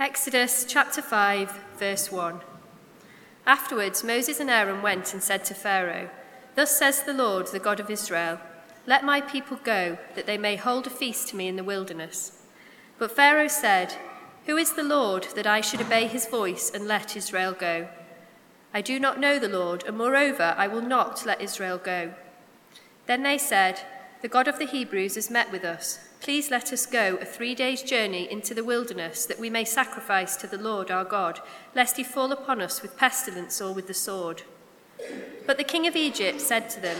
Exodus chapter 5, verse 1. Afterwards, Moses and Aaron went and said to Pharaoh, Thus says the Lord, the God of Israel, Let my people go, that they may hold a feast to me in the wilderness. But Pharaoh said, Who is the Lord, that I should obey his voice and let Israel go? I do not know the Lord, and moreover, I will not let Israel go. Then they said, The God of the Hebrews has met with us. Please let us go a three days' journey into the wilderness, that we may sacrifice to the Lord our God, lest he fall upon us with pestilence or with the sword. But the king of Egypt said to them,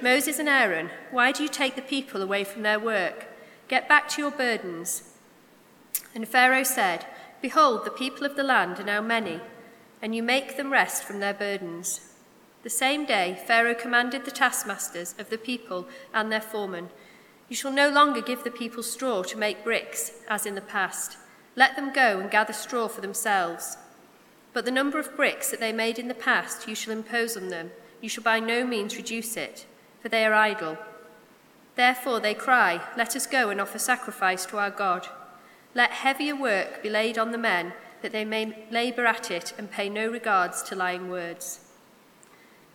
Moses and Aaron, why do you take the people away from their work? Get back to your burdens. And Pharaoh said, Behold, the people of the land are now many, and you make them rest from their burdens. The same day, Pharaoh commanded the taskmasters of the people and their foremen you shall no longer give the people straw to make bricks, as in the past. Let them go and gather straw for themselves. But the number of bricks that they made in the past you shall impose on them. You shall by no means reduce it, for they are idle. Therefore they cry, Let us go and offer sacrifice to our God. Let heavier work be laid on the men, that they may labour at it and pay no regards to lying words.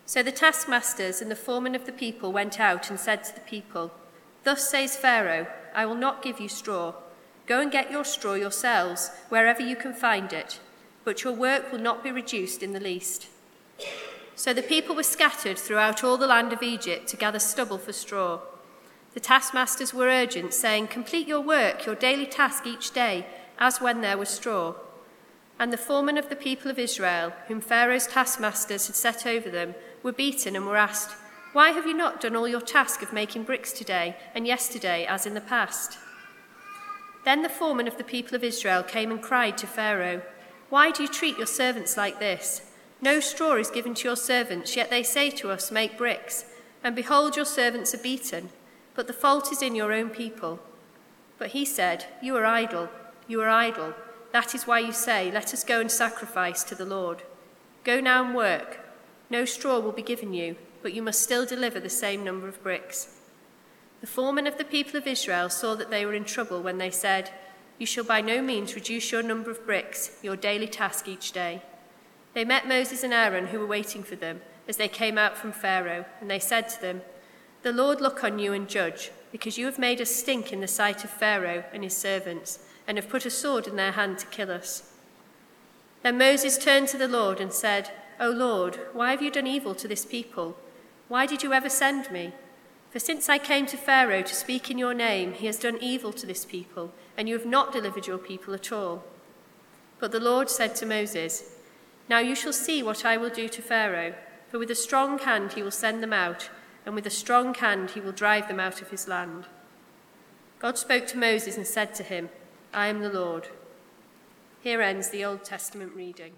So the taskmasters and the foremen of the people went out and said to the people, Thus says Pharaoh, I will not give you straw. Go and get your straw yourselves, wherever you can find it, but your work will not be reduced in the least. So the people were scattered throughout all the land of Egypt to gather stubble for straw. The taskmasters were urgent, saying, Complete your work, your daily task each day, as when there was straw. And the foremen of the people of Israel, whom Pharaoh's taskmasters had set over them, were beaten and were asked, why have you not done all your task of making bricks today and yesterday as in the past? Then the foreman of the people of Israel came and cried to Pharaoh, Why do you treat your servants like this? No straw is given to your servants, yet they say to us, Make bricks. And behold, your servants are beaten, but the fault is in your own people. But he said, You are idle, you are idle. That is why you say, Let us go and sacrifice to the Lord. Go now and work. No straw will be given you but you must still deliver the same number of bricks. The foremen of the people of Israel saw that they were in trouble when they said, You shall by no means reduce your number of bricks, your daily task each day. They met Moses and Aaron, who were waiting for them, as they came out from Pharaoh, and they said to them, The Lord look on you and judge, because you have made us stink in the sight of Pharaoh and his servants, and have put a sword in their hand to kill us. Then Moses turned to the Lord and said, O Lord, why have you done evil to this people? Why did you ever send me? For since I came to Pharaoh to speak in your name, he has done evil to this people, and you have not delivered your people at all. But the Lord said to Moses, Now you shall see what I will do to Pharaoh, for with a strong hand he will send them out, and with a strong hand he will drive them out of his land. God spoke to Moses and said to him, I am the Lord. Here ends the Old Testament reading.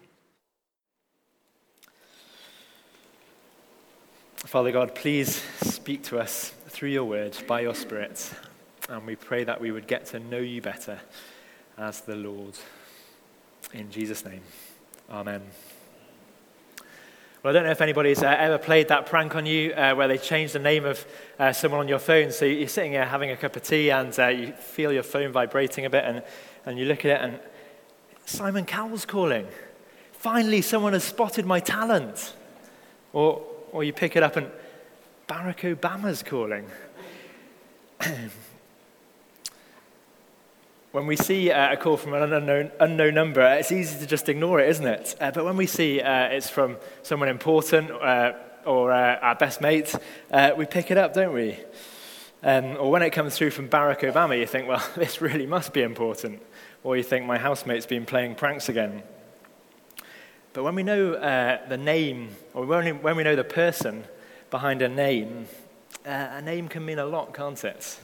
Father God, please speak to us through your word by your Spirit. And we pray that we would get to know you better as the Lord. In Jesus' name, Amen. Well, I don't know if anybody's uh, ever played that prank on you uh, where they change the name of uh, someone on your phone. So you're sitting here having a cup of tea and uh, you feel your phone vibrating a bit and, and you look at it and Simon Cowell's calling. Finally, someone has spotted my talent. Or or you pick it up and Barack Obama's calling. when we see uh, a call from an unknown, unknown number, it's easy to just ignore it, isn't it? Uh, but when we see uh, it's from someone important uh, or uh, our best mate, uh, we pick it up, don't we? Um, or when it comes through from Barack Obama, you think, well, this really must be important. Or you think, my housemate's been playing pranks again. But when we know uh, the name, or when we, know the person behind a name, uh, a name can mean a lot, can't it?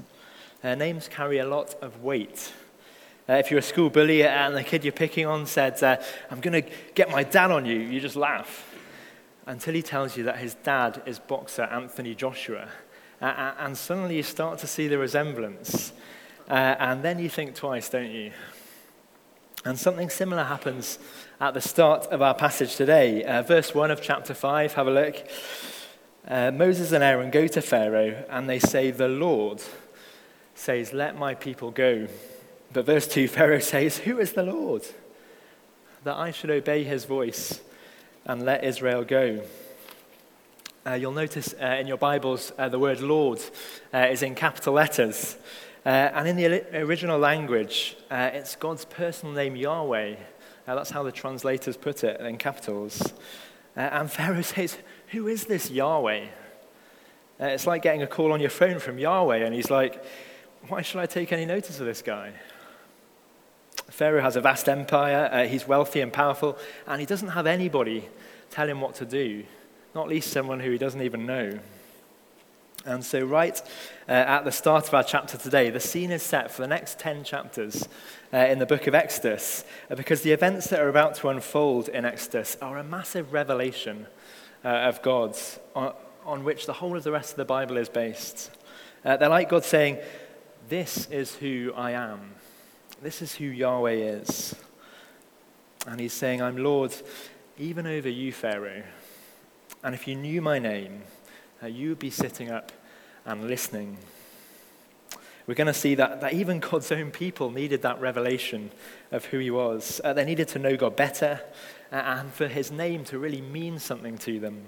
Uh, names carry a lot of weight. Uh, if you're a school bully and the kid you're picking on said, uh, I'm going to get my dad on you, you just laugh until he tells you that his dad is boxer Anthony Joshua. Uh, and suddenly you start to see the resemblance. and then you think twice, don't you? And something similar happens at the start of our passage today. Uh, verse 1 of chapter 5, have a look. Uh, Moses and Aaron go to Pharaoh and they say, The Lord says, Let my people go. But verse 2, Pharaoh says, Who is the Lord? that I should obey his voice and let Israel go. Uh, you'll notice uh, in your Bibles uh, the word Lord uh, is in capital letters. Uh, and in the original language, uh, it's God's personal name, Yahweh. That's how the translators put it in capitals. and Pharaoh says, Who is this Yahweh? it's like getting a call on your phone from Yahweh, and he's like, Why should I take any notice of this guy? Pharaoh has a vast empire, uh, he's wealthy and powerful, and he doesn't have anybody tell him what to do, not least someone who he doesn't even know. And so, right uh, at the start of our chapter today, the scene is set for the next 10 chapters uh, in the book of Exodus, uh, because the events that are about to unfold in Exodus are a massive revelation uh, of God's on, on, which the whole of the rest of the Bible is based. Uh, they're like God saying, This is who I am. This is who Yahweh is. And he's saying, I'm Lord even over you, Pharaoh. And if you knew my name, uh, you would be sitting up and listening. We're going to see that, that even God's own people needed that revelation of who he was. Uh, they needed to know God better uh, and for his name to really mean something to them.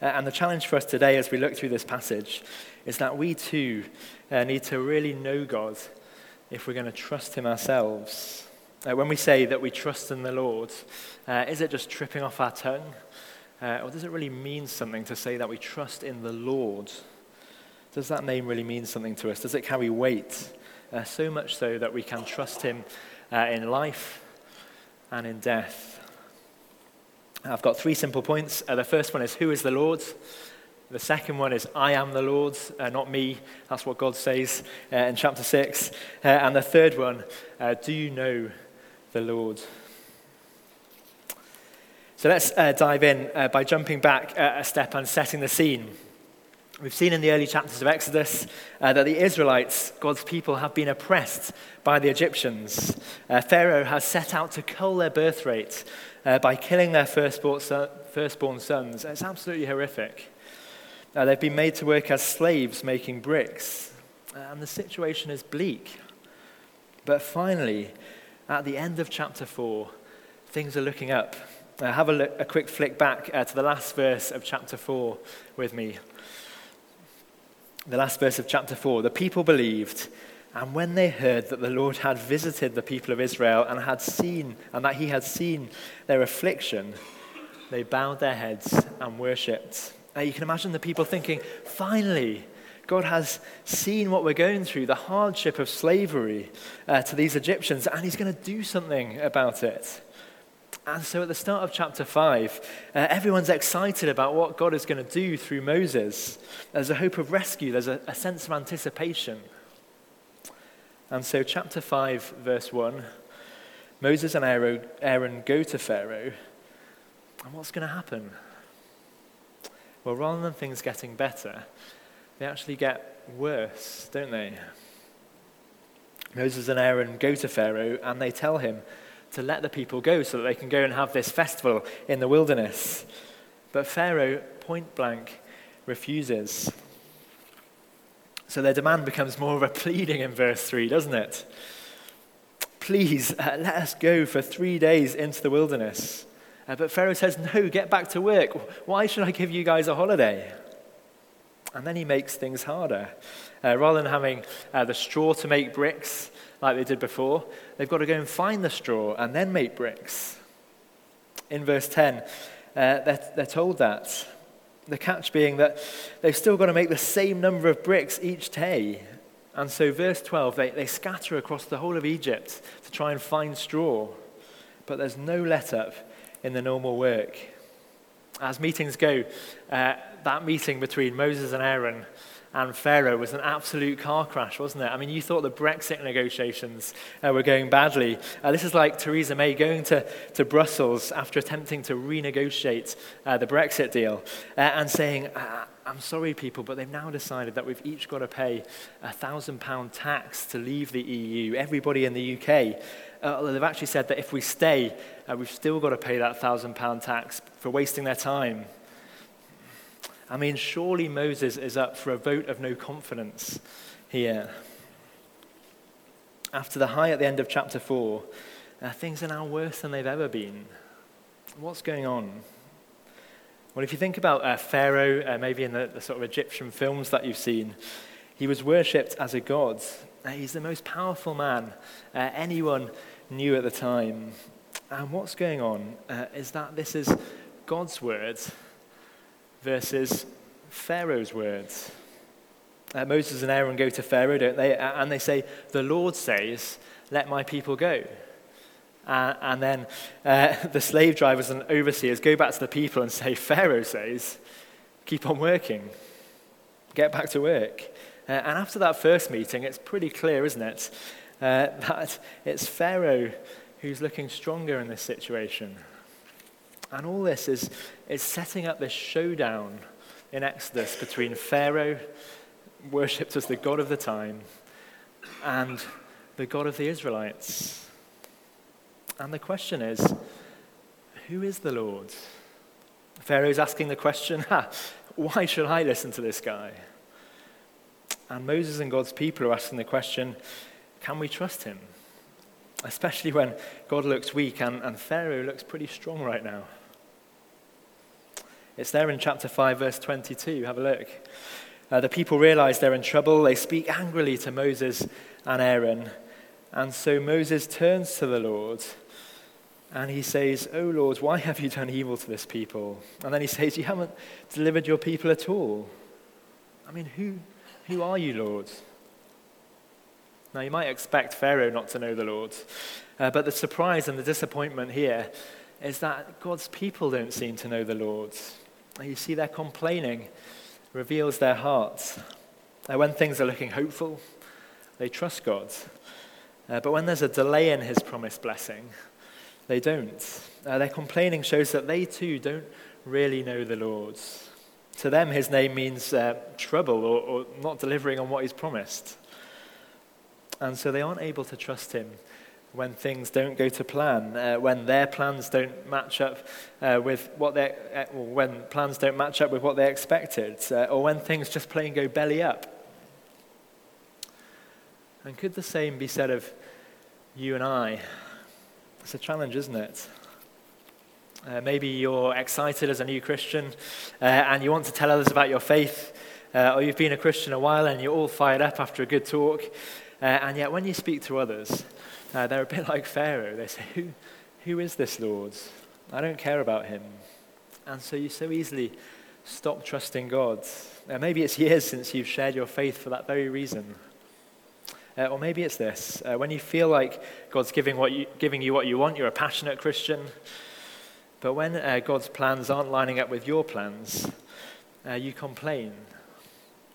Uh, and the challenge for us today as we look through this passage is that we too uh, need to really know God if we're going to trust Him ourselves. Uh, when we say that we trust in the Lord, uh, is it just tripping off our tongue? Or does it really mean something to say that we trust in the Lord? Does that name really mean something to us? Does it carry weight? Uh, so much so that we can trust Him uh, in life and in death. I've got three simple points. Uh, the first one is Who is the Lord? The second one is, I am the Lord, uh, not me. That's what God says uh, in chapter 6. Uh, and the third one, uh, do you know the Lord? So let's uh, dive in uh, by jumping back a step and setting the scene. We've seen in the early chapters of Exodus that the Israelites, God's people, have been oppressed by the Egyptians. Pharaoh has set out to cull their birth rate by killing their firstborn, firstborn sons. It's absolutely horrific. Uh, they've been made to work as slaves making bricks, uh, and the situation is bleak. But finally, at the end of chapter 4, things are looking up. Uh, have a, look, a, quick flick back uh, to the last verse of chapter 4 with me. The last verse of chapter 4 the people believed, and when they heard that the Lord had visited the people of Israel and had seen, and that he had seen their affliction, they bowed their heads and worshipped. Uh, you can imagine the people thinking, finally, God has seen what we're going through, the hardship of slavery uh, to these Egyptians, and He's going to do something about it. And so at the start of chapter 5, uh, everyone's excited about what God is going to do through Moses. There's a hope of rescue, there's a, a sense of anticipation. And so, chapter 5, verse 1 Moses and Aaron go to Pharaoh. And what's going to happen? Well, rather than things getting better, they actually get worse, don't they? Moses and Aaron go to Pharaoh and they tell him to let the people go so that they can go and have this festival in the wilderness. But Pharaoh, point blank, refuses. So their demand becomes more of a pleading in verse 3, doesn't it? Please, uh, let us go for three days into the wilderness. Uh, but Pharaoh says, No, get back to work. Why should I give you guys a holiday? And then he makes things harder. Uh, rather than having uh, the straw to make bricks like they did before, they've got to go and find the straw and then make bricks. In verse 10, uh, they're, they're told that. The catch being that they've still got to make the same number of bricks each day. And so, verse 12, they, they scatter across the whole of Egypt to try and find straw. But there's no let up in the normal work. As meetings go, uh, that meeting between Moses and Aaron and Pharaoh was an absolute car crash, wasn't it? I mean, you thought the Brexit negotiations uh, were going badly. Uh, this is like Theresa May going to, to Brussels after attempting to renegotiate uh, the Brexit deal uh, and saying, uh, I'm sorry, people, but they've now decided that we've each got to pay a thousand pound tax to leave the EU, everybody in the UK. Uh, they've actually said that if we stay, uh, we've still got to pay that thousand pound tax for wasting their time. I mean, surely Moses is up for a vote of no confidence here. After the high at the end of chapter 4, uh, things are now worse than they've ever been. What's going on? Well, if you think about uh, Pharaoh, uh, maybe in the, the, sort of Egyptian films that you've seen, he was worshipped as a god. Uh, he's the most powerful man uh, anyone knew at the time. And what's going on uh, is that this is God's words versus Pharaoh's words. Uh, Moses and Aaron go to Pharaoh, don't they? And they say, The Lord says, Let my people go. Uh, and then uh, the slave drivers and overseers go back to the people and say, Pharaoh says, Keep on working. Get back to work. Uh, and after that first meeting, it's pretty clear, isn't it, uh, that it's Pharaoh who's looking stronger in this situation. And all this is, is setting up this showdown in Exodus between Pharaoh, worshipped as the God of the time, and the God of the Israelites. And the question is who is the Lord? Pharaoh's asking the question why should I listen to this guy? And Moses and God's people are asking the question can we trust him? Especially when God looks weak and, and Pharaoh looks pretty strong right now. It's there in chapter 5, verse 22. Have a look. Uh, the people realize they're in trouble. They speak angrily to Moses and Aaron. And so Moses turns to the Lord and he says, Oh Lord, why have you done evil to this people? And then he says, You haven't delivered your people at all. I mean, who, who are you, Lord? Now, you might expect Pharaoh not to know the Lord, uh, but the surprise and the disappointment here is that God's people don't seem to know the Lord. You see, their complaining reveals their hearts. When things are looking hopeful, they trust God. Uh, but when there's a delay in his promised blessing, they don't. Uh, their complaining shows that they too don't really know the Lord. To them, his name means uh, trouble or, or not delivering on what he's promised. And so they aren't able to trust him when things don't go to plan, uh, when their plans don't match up uh, with what they, uh, when plans don't match up with what they expected, uh, or when things just plain go belly up. And could the same be said of you and I? It's a challenge, isn't it? Uh, maybe you're excited as a new Christian uh, and you want to tell others about your faith, or you've been a Christian a while and you're all fired up after a good talk, and yet when you speak to others, uh, they're a bit like Pharaoh. They say, who, who is this Lord? I don't care about him. And so you so easily stop trusting God. Uh, maybe it's years since you've shared your faith for that very reason. Uh, or maybe it's this uh, when you feel like God's giving, what you, giving you what you want, you're a passionate Christian. But when uh, God's plans aren't lining up with your plans, uh, you complain.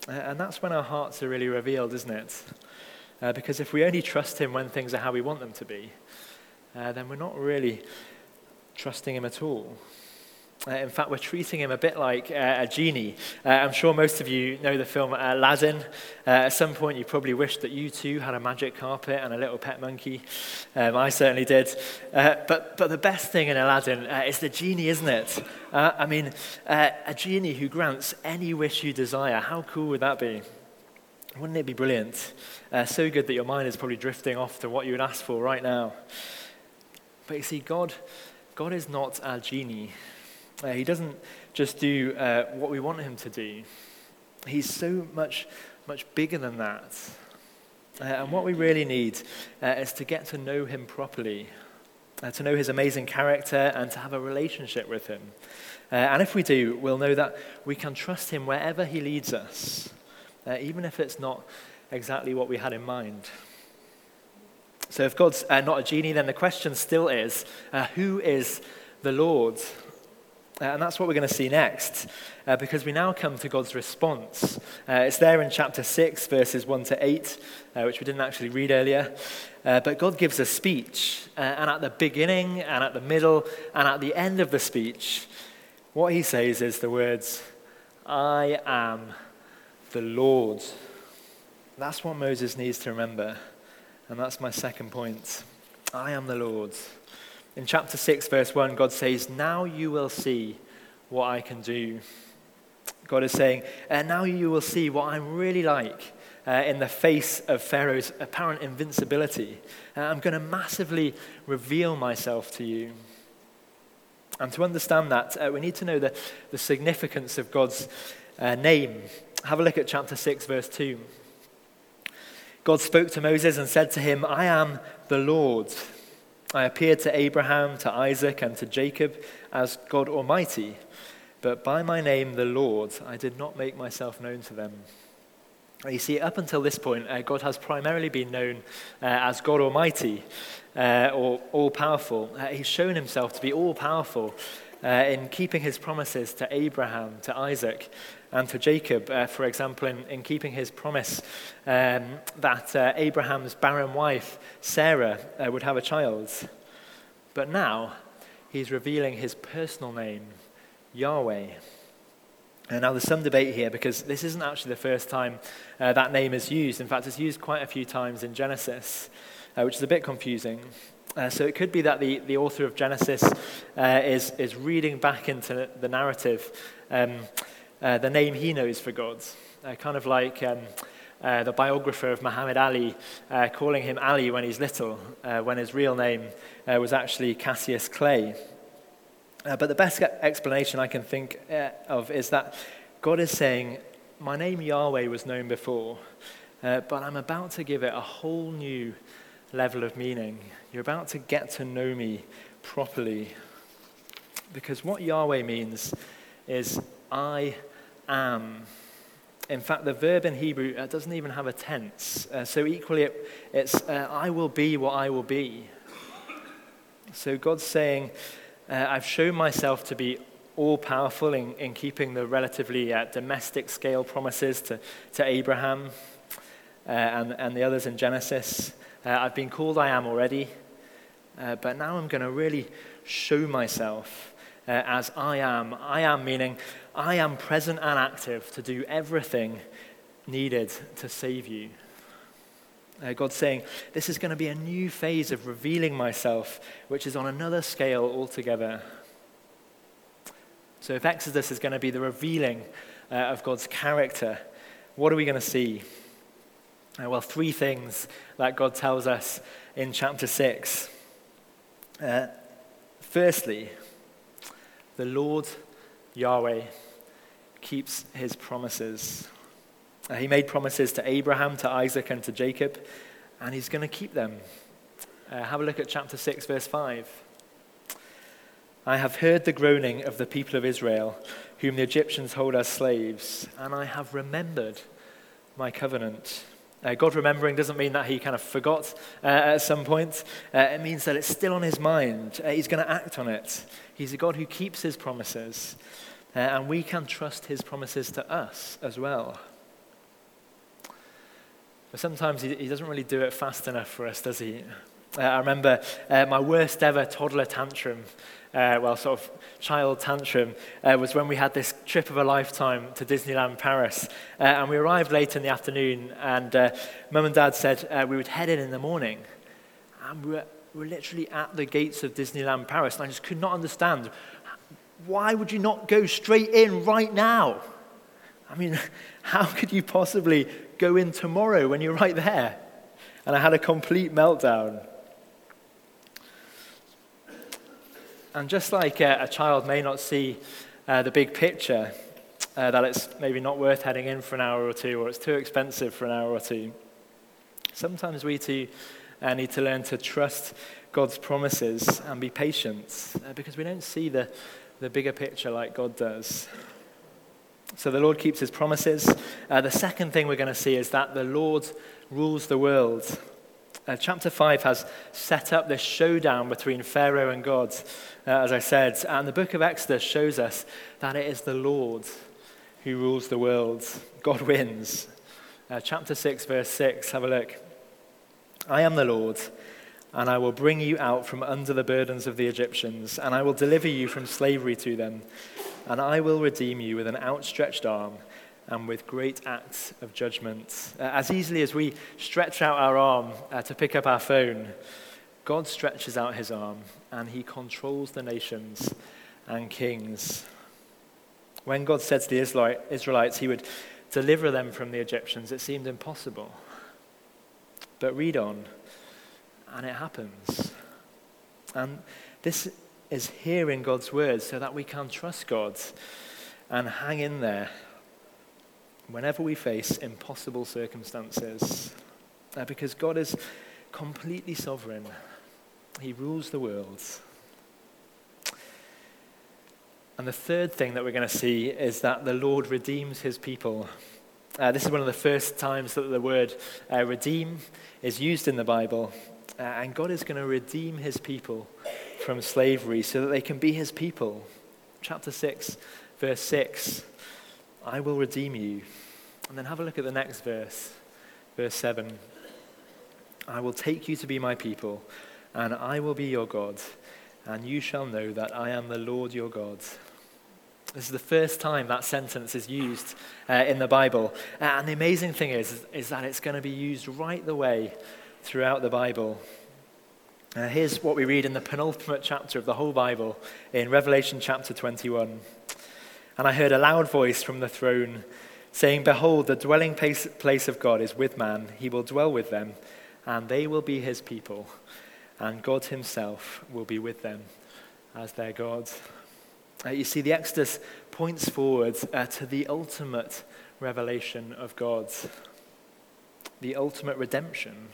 and that's when our hearts are really revealed, isn't it? Uh, because if we only trust Him when things are how we want them to be, uh, then we're not really trusting Him at all. Uh, in fact, we're treating him a bit like uh, a genie. Uh, I'm sure most of you know the film Aladdin. Uh, at some point, you probably wished that you too had a magic carpet and a little pet monkey. Um, I certainly did. Uh, but, but the best thing in Aladdin uh, is the genie, isn't it? I mean, a genie who grants any wish you desire. How cool would that be? Wouldn't it be brilliant? Uh, so good that your mind is probably drifting off to what you would ask for right now. But you see, God, God is not our genie. Uh, he doesn't just do uh, what we want him to do. He's so much, much bigger than that. Uh, and what we really need uh, is to get to know him properly, uh, to know his amazing character, and to have a relationship with him. Uh, and if we do, we'll know that we can trust him wherever he leads us uh, even if it's not exactly what we had in mind. So, if God's uh, not a genie, then the question still is uh, who is the Lord? Uh, and that's what we're going to see next, uh, because we now come to God's response. Uh, it's there in chapter 6, verses 1 to 8, which we didn't actually read earlier. but God gives a speech, and at the beginning, and at the middle, and at the end of the speech, what he says is the words, I am the Lord. That's what Moses needs to remember. And that's my second point. I am the Lord. In chapter 6, verse 1, God says, Now you will see what I can do. God is saying, and now you will see what I'm really like uh, in the face of Pharaoh's apparent invincibility. Uh, I'm going to massively reveal myself to you. And to understand that, uh, we need to know the, the significance of God's uh, name. Have a look at chapter 6, verse 2. God spoke to Moses and said to him, I am the Lord. I appeared to Abraham, to Isaac, and to Jacob as God Almighty, but by my name, the Lord, I did not make myself known to them. You see, up until this point, uh, God has primarily been known uh, as God Almighty uh, or all powerful. Uh, he's shown himself to be all powerful uh, in keeping his promises to Abraham, to Isaac, and to Jacob. Uh, for example, in, in, keeping his promise um, that Abraham's barren wife, Sarah, would have a child. But now, he's revealing his personal name, Yahweh. And now there's some debate here because this isn't actually the first time uh, that name is used. In fact, it's used quite a few times in Genesis, uh, which is a bit confusing. Uh, so it could be that the, the author of Genesis uh, is, is reading back into the narrative um, uh, the name he knows for God, uh, kind of like um, the biographer of Muhammad Ali calling him Ali when he's little, when his real name was actually Cassius Clay. Uh, but the best explanation I can think uh, of is that God is saying, My name Yahweh was known before, uh, but I'm about to give it a whole new level of meaning. You're about to get to know me properly. Because what Yahweh means is, I am. In fact, the verb in Hebrew uh, doesn't even have a tense. Uh, so, equally, it, it's, uh, I will be what I will be. So, God's saying, uh, I've shown myself to be all powerful in, in keeping the relatively uh, domestic scale promises to, to Abraham uh, and, and the others in Genesis. I've been called I am already, but now I'm going to really show myself as I am. I am meaning I am present and active to do everything needed to save you. Uh, God's saying, This is going to be a new phase of revealing myself, which is on another scale altogether. So, if Exodus is going to be the revealing uh, of God's character, what are we going to see? Uh, well, three things that God tells us in chapter 6. Uh, firstly, the Lord Yahweh keeps his promises. Uh, he made promises to Abraham, to Isaac, and to Jacob, and he's going to keep them. Uh, have a look at chapter 6, verse 5. I have heard the groaning of the people of Israel, whom the Egyptians hold as slaves, and I have remembered my covenant. Uh, God remembering doesn't mean that he kind of forgot uh, at some point. Uh, it means that it's still on his mind. Uh, he's going to act on it. He's a God who keeps his promises, uh, and we can trust his promises to us as well. But sometimes he, he doesn't really do it fast enough for us, does he? Uh, I remember uh, my worst ever toddler tantrum, uh, well, sort of child tantrum, uh, was when we had this trip of a lifetime to Disneyland Paris. Uh, and we arrived late in the afternoon, and uh, mum and dad said we would head in in the morning. And we were, we were literally at the gates of Disneyland Paris, and I just could not understand why would you not go straight in right now? I mean, how could you possibly go in tomorrow when you're right there? And I had a complete meltdown. And just like uh, a child may not see uh, the big picture, uh, that it's maybe not worth heading in for an hour or two, or it's too expensive for an hour or two, sometimes we too uh, need to learn to trust God's promises and be patient uh, because we don't see the, the bigger picture like God does. So the Lord keeps his promises. Uh, the second thing we're going to see is that the Lord rules the world. Uh, chapter 5 has set up this showdown between Pharaoh and God, uh, as I said. And the book of Exodus shows us that it is the Lord who rules the world. God wins. Uh, chapter 6, verse 6, have a look. I am the Lord, and I will bring you out from under the burdens of the Egyptians, and I will deliver you from slavery to them and I will redeem you with an outstretched arm and with great acts of judgment. Uh, as easily as we stretch out our arm uh, to pick up our phone, God stretches out his arm and he controls the nations and kings. When God said to the Israelites he would deliver them from the Egyptians, it seemed impossible. But read on, and it happens. And this is hearing God's word so that we can trust God and hang in there whenever we face impossible circumstances. Uh, because God is completely sovereign, He rules the world. And the third thing that we're going to see is that the Lord redeems his people. Uh, this is one of the first times that the word uh, redeem is used in the Bible. Uh, and God is going to redeem his people from slavery so that they can be his people. Chapter 6, verse 6 I will redeem you. And then have a look at the next verse, verse 7. I will take you to be my people, and I will be your God and you shall know that I am the Lord your God. This is the first time that sentence is used uh, in the Bible. Uh, and the amazing thing is, is that it's going to be used right the way throughout the Bible. Uh, here's what we read in the penultimate chapter of the whole Bible in Revelation chapter 21. And I heard a loud voice from the throne saying, Behold, the dwelling place, place of God is with man. He will dwell with them, and they will be his people and God Himself will be with them as their God. Uh, you see, the Exodus points forward uh, to the ultimate revelation of God, the ultimate redemption.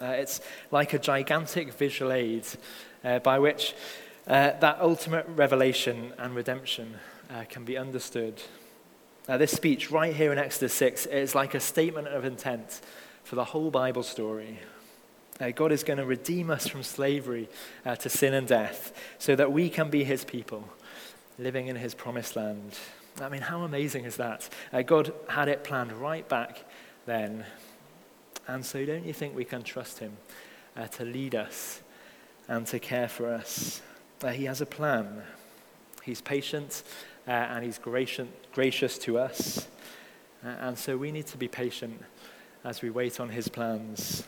Uh, it's like a gigantic visual aid uh, by which uh, that ultimate revelation and redemption uh, can be understood. this speech, right here in Exodus 6, is like a statement of intent for the whole Bible story. God is going to redeem us from slavery to sin and death so that we can be his people living in his promised land. I mean, how amazing is that? Uh, God had it planned right back then. And so, don't you think we can trust him uh, to lead us and to care for us? Uh, he has a plan. He's patient uh, and he's gracious, gracious to us. and so, we need to be patient as we wait on his plans.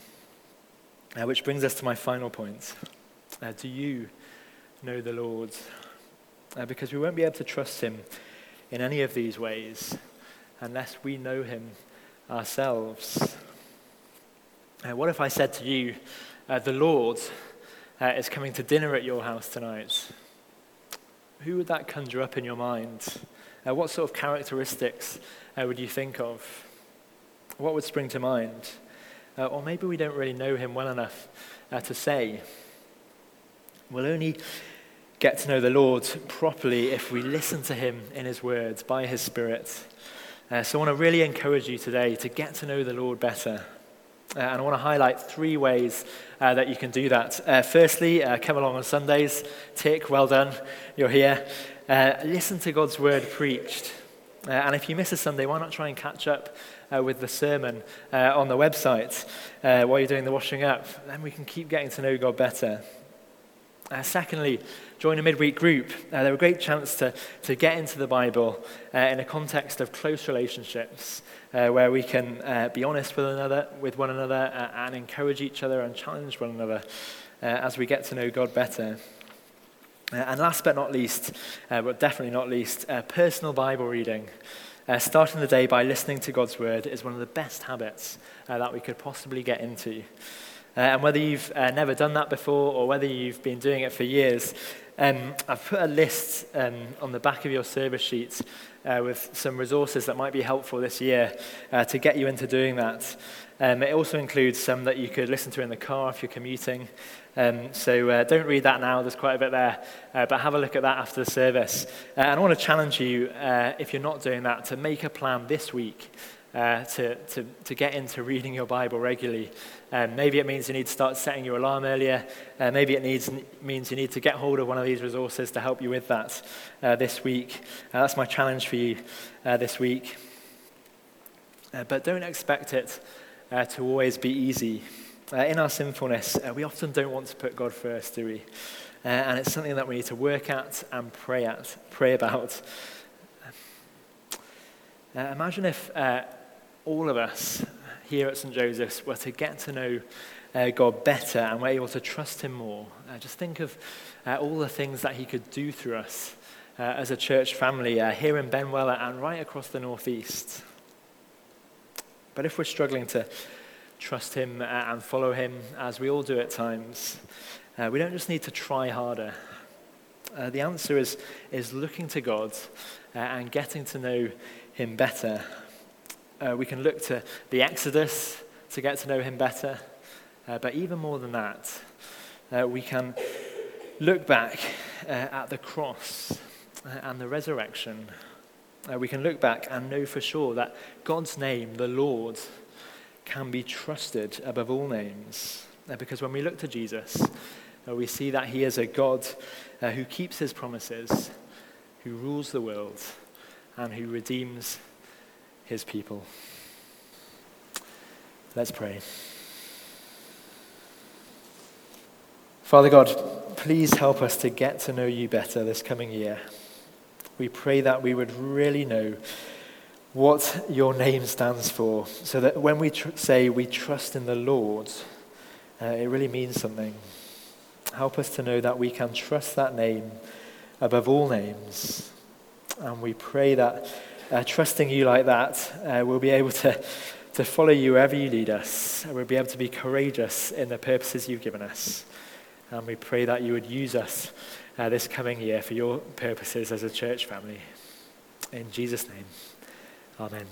Uh, which brings us to my final point. Uh, do you know the Lord? Uh, because we won't be able to trust him in any of these ways unless we know him ourselves. Uh, what if I said to you, uh, the Lord uh, is coming to dinner at your house tonight? Who would that conjure up in your mind? what sort of characteristics would you think of? What would spring to mind? Uh, or maybe we don't really know him well enough uh, to say. We'll only get to know the Lord properly if we listen to him in his words by his Spirit. Uh, so I want to really encourage you today to get to know the Lord better. Uh, and I want to highlight three ways uh, that you can do that. Uh, firstly, uh, come along on Sundays. Tick, well done, you're here. Uh, listen to God's word preached. Uh, and if you miss a Sunday, why not try and catch up with the sermon on the website while you're doing the washing up? Then we can keep getting to know God better. Uh, secondly, join a midweek group. Uh, they're a great chance to, to get into the Bible in a context of close relationships where we can be honest with, another, with one another and encourage each other and challenge one another as we get to know God better. Uh, and last but not least, uh, but definitely not least, uh, personal Bible reading. Uh, starting the day by listening to God's word is one of the best habits uh, that we could possibly get into. Uh, and whether you've never done that before or whether you've been doing it for years, um, I've put a list um, on the back of your service sheets with some resources that might be helpful this year to get you into doing that. Um, it also includes some that you could listen to in the car if you're commuting. Um, so uh, don't read that now, there's quite a bit there, uh, but have a look at that after the service. Uh, and I want to challenge you, uh, if you're not doing that, to make a plan this week uh, to, to, to get into reading your Bible regularly. Um, maybe it means you need to start setting your alarm earlier. Uh, maybe it needs, means you need to get hold of one of these resources to help you with that this week. that's my challenge for you this week. but don't expect it to always be easy. Uh, in our sinfulness, uh, we often don't want to put God first, do we? Uh, and it's something that we need to work at and pray at, pray about. Uh, imagine if uh, all of us here at St. Joseph's were to get to know uh, God better and were able to trust Him more. just think of all the things that He could do through us as a church family here in Benwell and right across the northeast. But if we're struggling to trust Him uh, and follow Him, as we all do at times, uh, we don't just need to try harder. Uh, the answer is, is looking to God uh, and getting to know Him better. Uh, we can look to the Exodus to get to know Him better. Uh, but even more than that, uh, we can look back uh, at the cross uh, and the resurrection. Uh, we can look back and know for sure that God's name, the Lord, can be trusted above all names. Because when we look to Jesus, we see that he is a God who keeps his promises, who rules the world, and who redeems his people. Let's pray. Father God, please help us to get to know you better this coming year. We pray that we would really know what your name stands for, so that when we tr- say we trust in the Lord, uh, it really means something. Help us to know that we can trust that name above all names. And we pray that uh, trusting you like that, uh, we'll be able to, to follow you wherever you lead us. And we'll be able to be courageous in the purposes you've given us. And we pray that you would use us uh, this coming year for your purposes as a church family. In Jesus' name, amen.